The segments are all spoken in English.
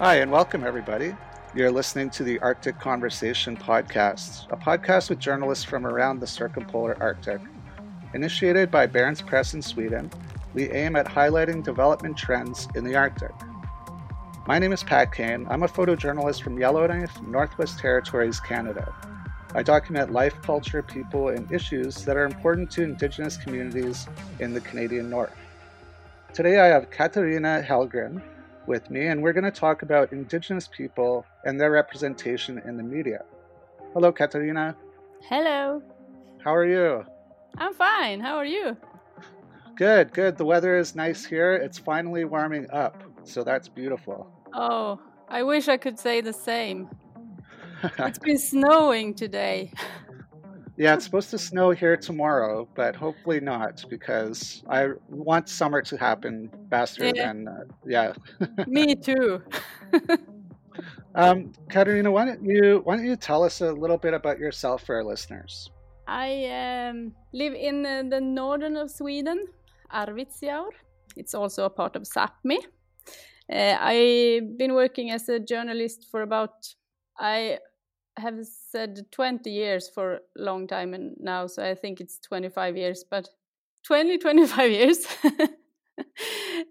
Hi, and welcome everybody. You're listening to the Arctic Conversation podcast, a podcast with journalists from around the circumpolar Arctic. Initiated by Barents Press in Sweden, we aim at highlighting development trends in the Arctic. My name is Pat Kane. I'm a photojournalist from Yellowknife, Northwest Territories, Canada. I document life, culture, people, and issues that are important to Indigenous communities in the Canadian North. Today I have Katarina Hällgren with me, and we're going to talk about Indigenous people and their representation in the media. Hello, Katarina. Hello. How are you? I'm fine. How are you? Good, good. The weather is nice here. It's finally warming up, so that's beautiful. Oh, I wish I could say the same. it's been snowing today. Yeah, it's supposed to snow here tomorrow, but hopefully not because I want summer to happen faster yeah. than uh, yeah. Me too. um, Katarina, why don't you why don't you tell us a little bit about yourself for our listeners? I um, live in uh, the northern of Sweden, Arvidsjaur. It's also a part of Sapmi. Uh, I've been working as a journalist for about I have said 20 years for a long time and now so i think it's 25 years but 20 25 years.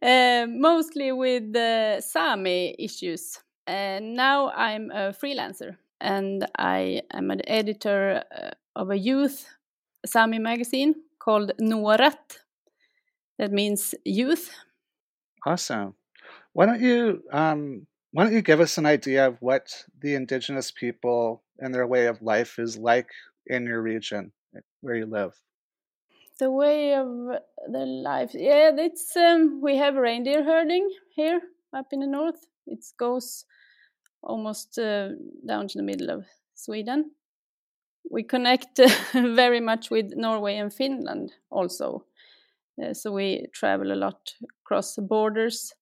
Uh, mostly with the sami issues. And now i'm a freelancer and i am an editor uh, of a youth sami magazine called Nuorat. that means youth. Awesome. Why don't you um, why don't you give us an idea of what the indigenous people and their way of life is like in your region eh, where you live? The way of their life, yeah, it's um, we have reindeer herding here up in the north. It goes almost uh, down to the middle of Sweden. We connect uh, very much with Norway and Finland also, uh, so we travel a lot across the borders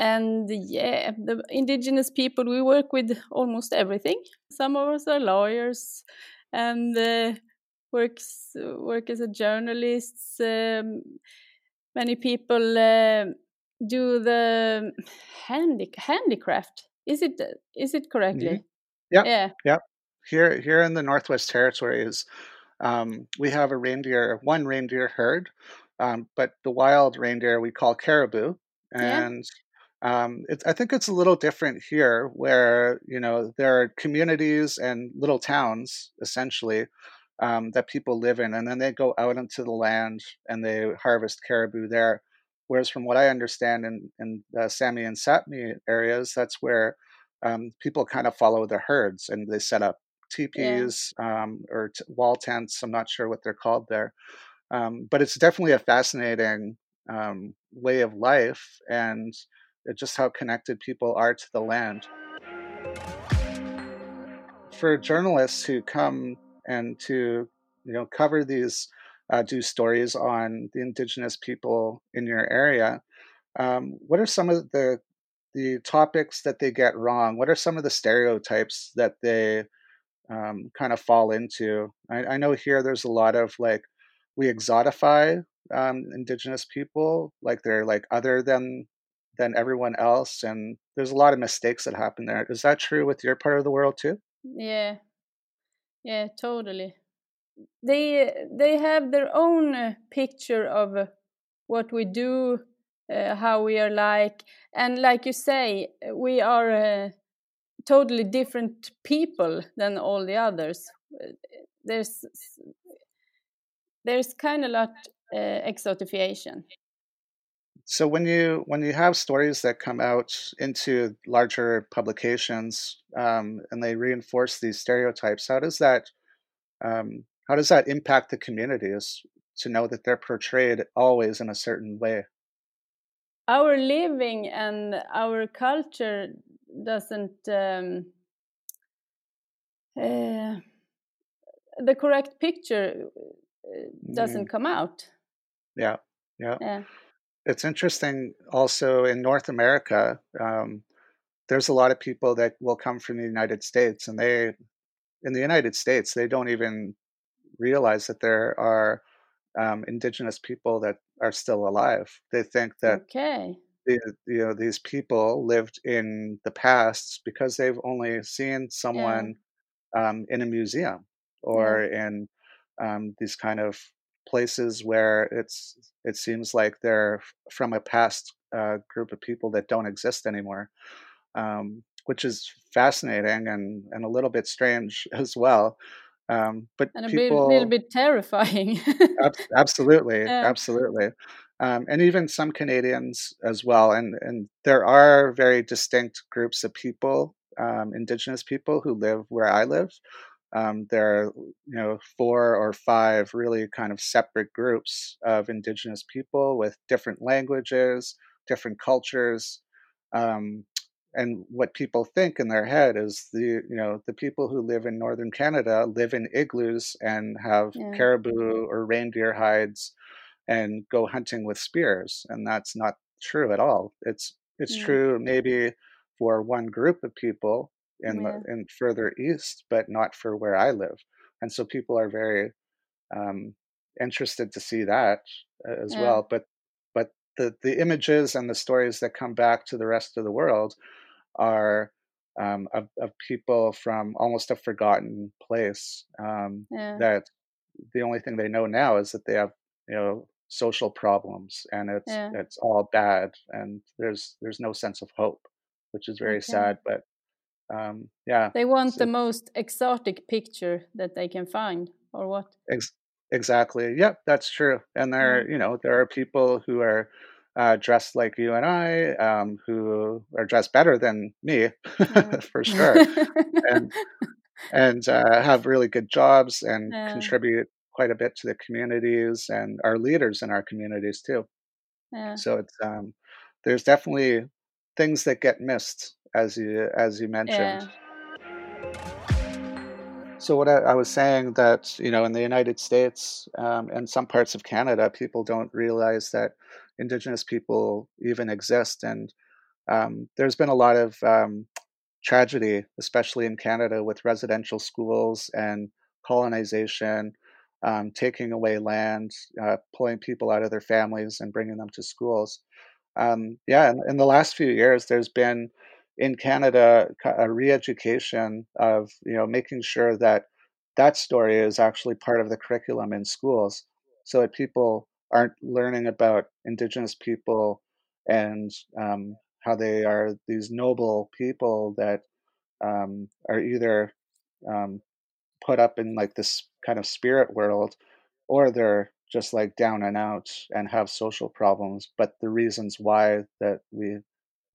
and yeah the indigenous people we work with almost everything. Some of us are lawyers and uh, works work as a journalists um, many people uh, do the handy handicraft. Is it is it correctly? Mm-hmm. yeah yeah. yeah here here in the northwest territories um, we have a reindeer one reindeer herd um, but the wild reindeer we call caribou. And Um, I think it's a little different here, where you know there are communities and little towns essentially um, that people live in, and then they go out into the land and they harvest caribou there. Whereas, from what I understand, in in the Sami and Sapmi areas, that's where um, people kind of follow the herds and they set up teepees yeah. um, or t- wall tents. I'm not sure what they're called there, um, but it's definitely a fascinating um, way of life and just how connected people are to the land. For journalists who come and to you know cover these uh, do stories on the indigenous people in your area, um, what are some of the the topics that they get wrong? What are some of the stereotypes that they um, kind of fall into? I, I, know here there's a lot of like we exotify um, indigenous people, like they're like other than than everyone else and there's a lot of mistakes that happen there. Is that true with your part of the world too? Yeah. Yeah totally. They they have their own uh, picture of uh, what we do uh, how we are like and like you say we are uh, totally different people than all the others. Uh, there's there's kind of a lot uh, exotification so when you when you have stories that come out into larger publications um, and they reinforce these stereotypes, how does that um, how does that impact the communities to know that they're portrayed always in a certain way? Our living and our culture doesn't um, uh, the correct picture uh, doesn't mm. come out. Yeah, yeah. yeah it's interesting also in North America. Um, there's a lot of people that will come from the United States, and they, in the United States, they don't even realize that there are um, indigenous people that are still alive. They think that okay. the, you know these people lived in the past because they've only seen yeah, someone um, in a museum yeah, or in um, these kind of places where it's it seems like they're from a past uh, group of people that don't exist anymore, um, which is fascinating and and a little bit strange as well. Um, but and a bit, little bit terrifying. Abs- absolutely, yeah, absolutely, um, and even some Canadians as well. And and there are very distinct groups of people, um, Indigenous people, who live where I live. Um, there are you know four or five really kind of separate groups of Indigenous people with different languages, different cultures. Um, and what people think in their head is the you know the people who live in northern Canada live in igloos and have yeah, caribou or reindeer hides and go hunting with spears and that's not true at all it's it's yeah, true maybe for one group of people in the in further east but not for where I live and so people are very um, interested to see that uh, as yeah, well but but the the images and the stories that come back to the rest of the world are um, of, of people from almost a forgotten place um, yeah, that the only thing they know now is that they have you know social problems and it's yeah. it's all bad and there's there's no sense of hope which is very Okay. sad but um, yeah They want it's, the most exotic picture that they can find, or what? ex- exactly yep that's true and there you know there are people who are uh, dressed like you and I um, who are dressed better than me for sure and and uh, have really good jobs and yeah, contribute quite a bit to the communities and are leaders in our communities too. yeah, So it's um, there's definitely things that get missed as you as you mentioned. yeah, So what I, I was saying that you know in the United States um, and some parts of Canada, people don't realize that Indigenous people even exist, and um, there's been a lot of um, tragedy, especially in Canada, with residential schools and colonization, um, taking away land, uh, pulling people out of their families and bringing them to schools. Um, yeah, in, in the last few years, there's been in Canada a re-education of you know making sure that that story is actually part of the curriculum in schools, so that people aren't learning about Indigenous people and um, how they are these noble people that um, are either um, put up in like this kind of spirit world or they're just like down and out and have social problems but the reasons why that we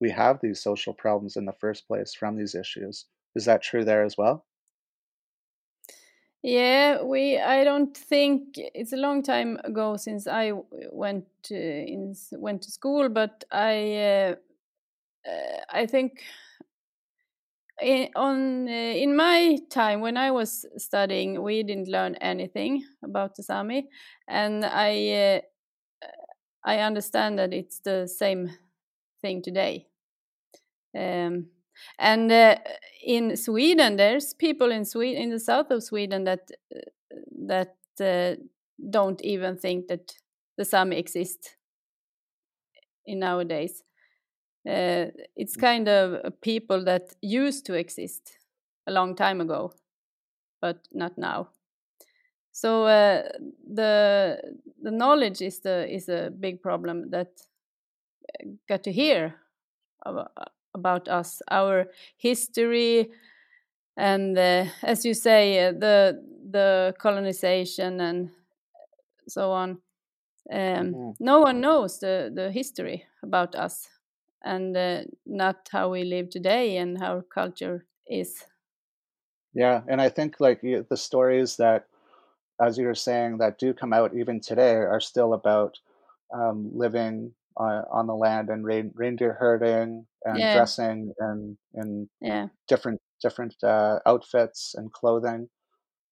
we have these social problems in the first place from these issues is that true there as well yeah. We. I don't think it's a long time ago since I went to, in went to school, but I. Uh, uh, I think in, on uh, in my time when I was studying, we didn't learn anything about the Sami, and I uh, I understand that it's the same thing today. Um, and uh, in Sweden, there's people in Sweden, in the south of Sweden, that uh, that uh, don't even think that the Sami exist in nowadays. Uh, it's kind of people that used to exist a long time ago, but not now. So uh, the the knowledge is the is a big problem that got to hear about, us, our history, and uh, as you say, uh, the the colonization and so on. Um, hmm no one knows the the history about us, and uh, not how we live today and how our culture is. yeah and i think like the stories that as you were saying that do come out even today are still about um, living on, on the land and rein, reindeer herding and Yeah, dressing and in yeah, different different uh, outfits and clothing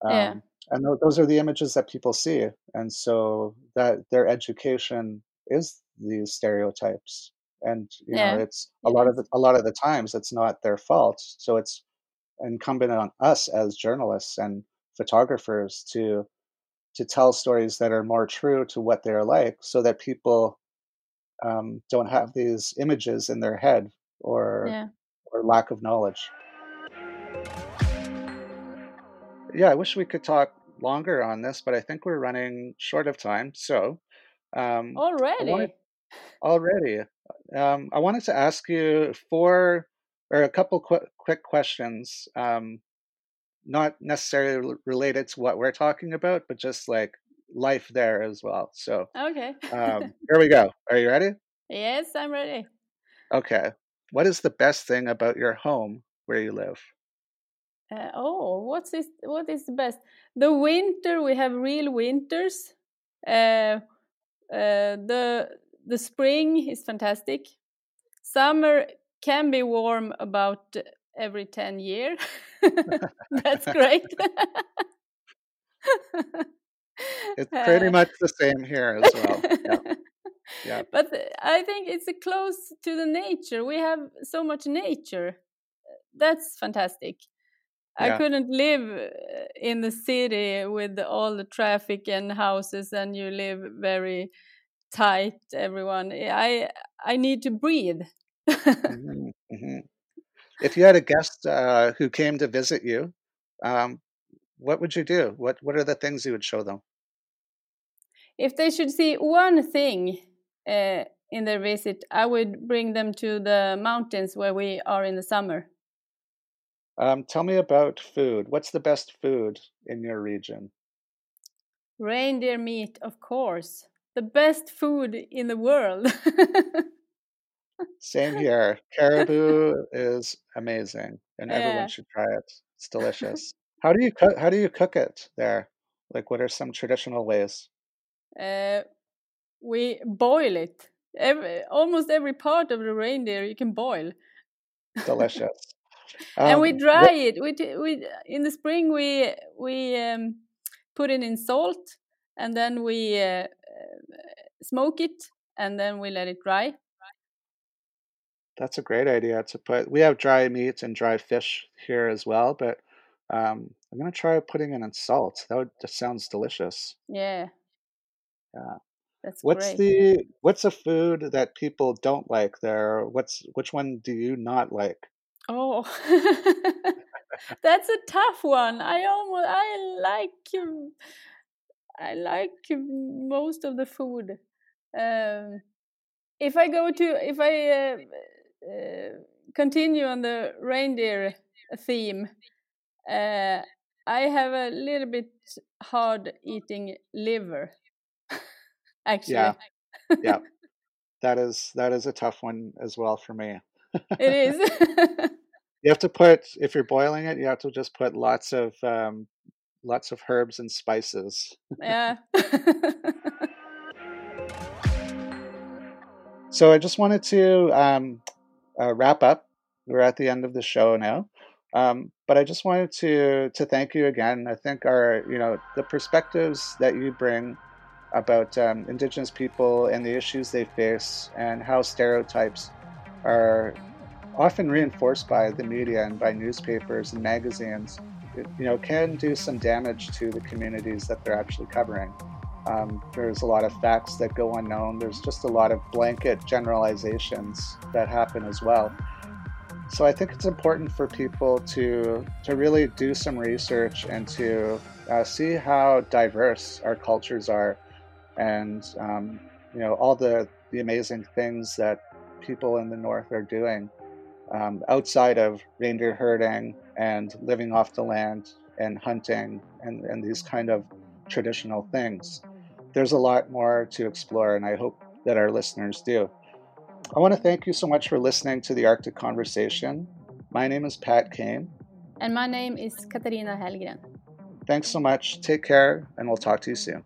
yeah, um, and th- those are the images that people see and so that their education is these stereotypes and you know it's a lot of the, a lot of the times it's not their fault so it's incumbent on us as journalists and photographers to to tell stories that are more true to what they're like so that people um, don't have these images in their head or Yeah. or lack of knowledge. Yeah, I wish we could talk longer on this, but I think we're running short of time. So um, I wanted Already? already. Um, I wanted to ask you four or a couple quick quick questions, um, not necessarily related to what we're talking about, but just like life there as well. So Okay. um, here we go. Are you ready? yes, I'm ready. Okay. What is the best thing about your home where you live? Uh, oh, what's this? What is the best? The winter we have real winters. Uh, uh, the the spring is fantastic. Summer can be warm about every ten year. That's great. It's pretty Uh, much the same here as well. Yeah, yeah, but I think it's close to the nature. We have so much nature. That's fantastic. I couldn't live uh, in the city with all the traffic and houses, and you live very tight. Everyone, I I need to breathe. hmm hmm If you had a guest uh, who came to visit you, um, what would you do? What What are the things you would show them? If they should see one thing uh, in their visit, I would bring them to the mountains where we are in the summer. Um, tell me about food. What's the best food in your region? Reindeer meat, of course, the best food in the world. Same here. Caribou is amazing, and everyone should try it. It's delicious. How do you cook? How do you cook it there? Like, what are some traditional ways? Uh, we boil it. Every, almost every part of the reindeer you can boil. Delicious. and we Um, dry it. We, we in the spring we we um, put it in salt and then we uh, uh, smoke it and then we let it dry. That's a great idea to put. We have dry meat and dry fish here as well, but um, I'm gonna try putting it in salt. That would, that sounds delicious. Yeah, Yeah. that's What's great. the what's a food that people don't like there? What's which one do you not like? Oh, that's a tough one. I almost I like um, I like um, most of the food. Um, if I go to if I uh, uh, continue on the reindeer theme, uh, I have a little bit hard eating liver. Actually, Yeah, yeah. That is that is a tough one as well for me. it is. You have to put if you're boiling it, you have to just put lots of um, lots of herbs and spices. yeah. So I just wanted to um, uh, wrap up. We're at the end of the show now, um, but I just wanted to to thank you again. I think our you know the perspectives that you bring about um, Indigenous people and the issues they face and how stereotypes are often reinforced by the media and by newspapers and magazines, it, you know, can do some damage to the communities that they're actually covering. Um, there's a lot of facts that go unknown. There's just a lot of blanket generalizations that happen as well. So I think it's important for people to to really do some research and to uh, see how diverse our cultures are, and um, you know all the the amazing things that people in the north are doing um, outside of reindeer herding and living off the land and hunting and, and these kind of traditional things. There's a lot more to explore, and I hope that our listeners do. I want to thank you so much for listening to the Arctic Conversation. My name is Pat Kane. and my name is Katarina Hällgren. Thanks so much. Take care, and we'll talk to you soon.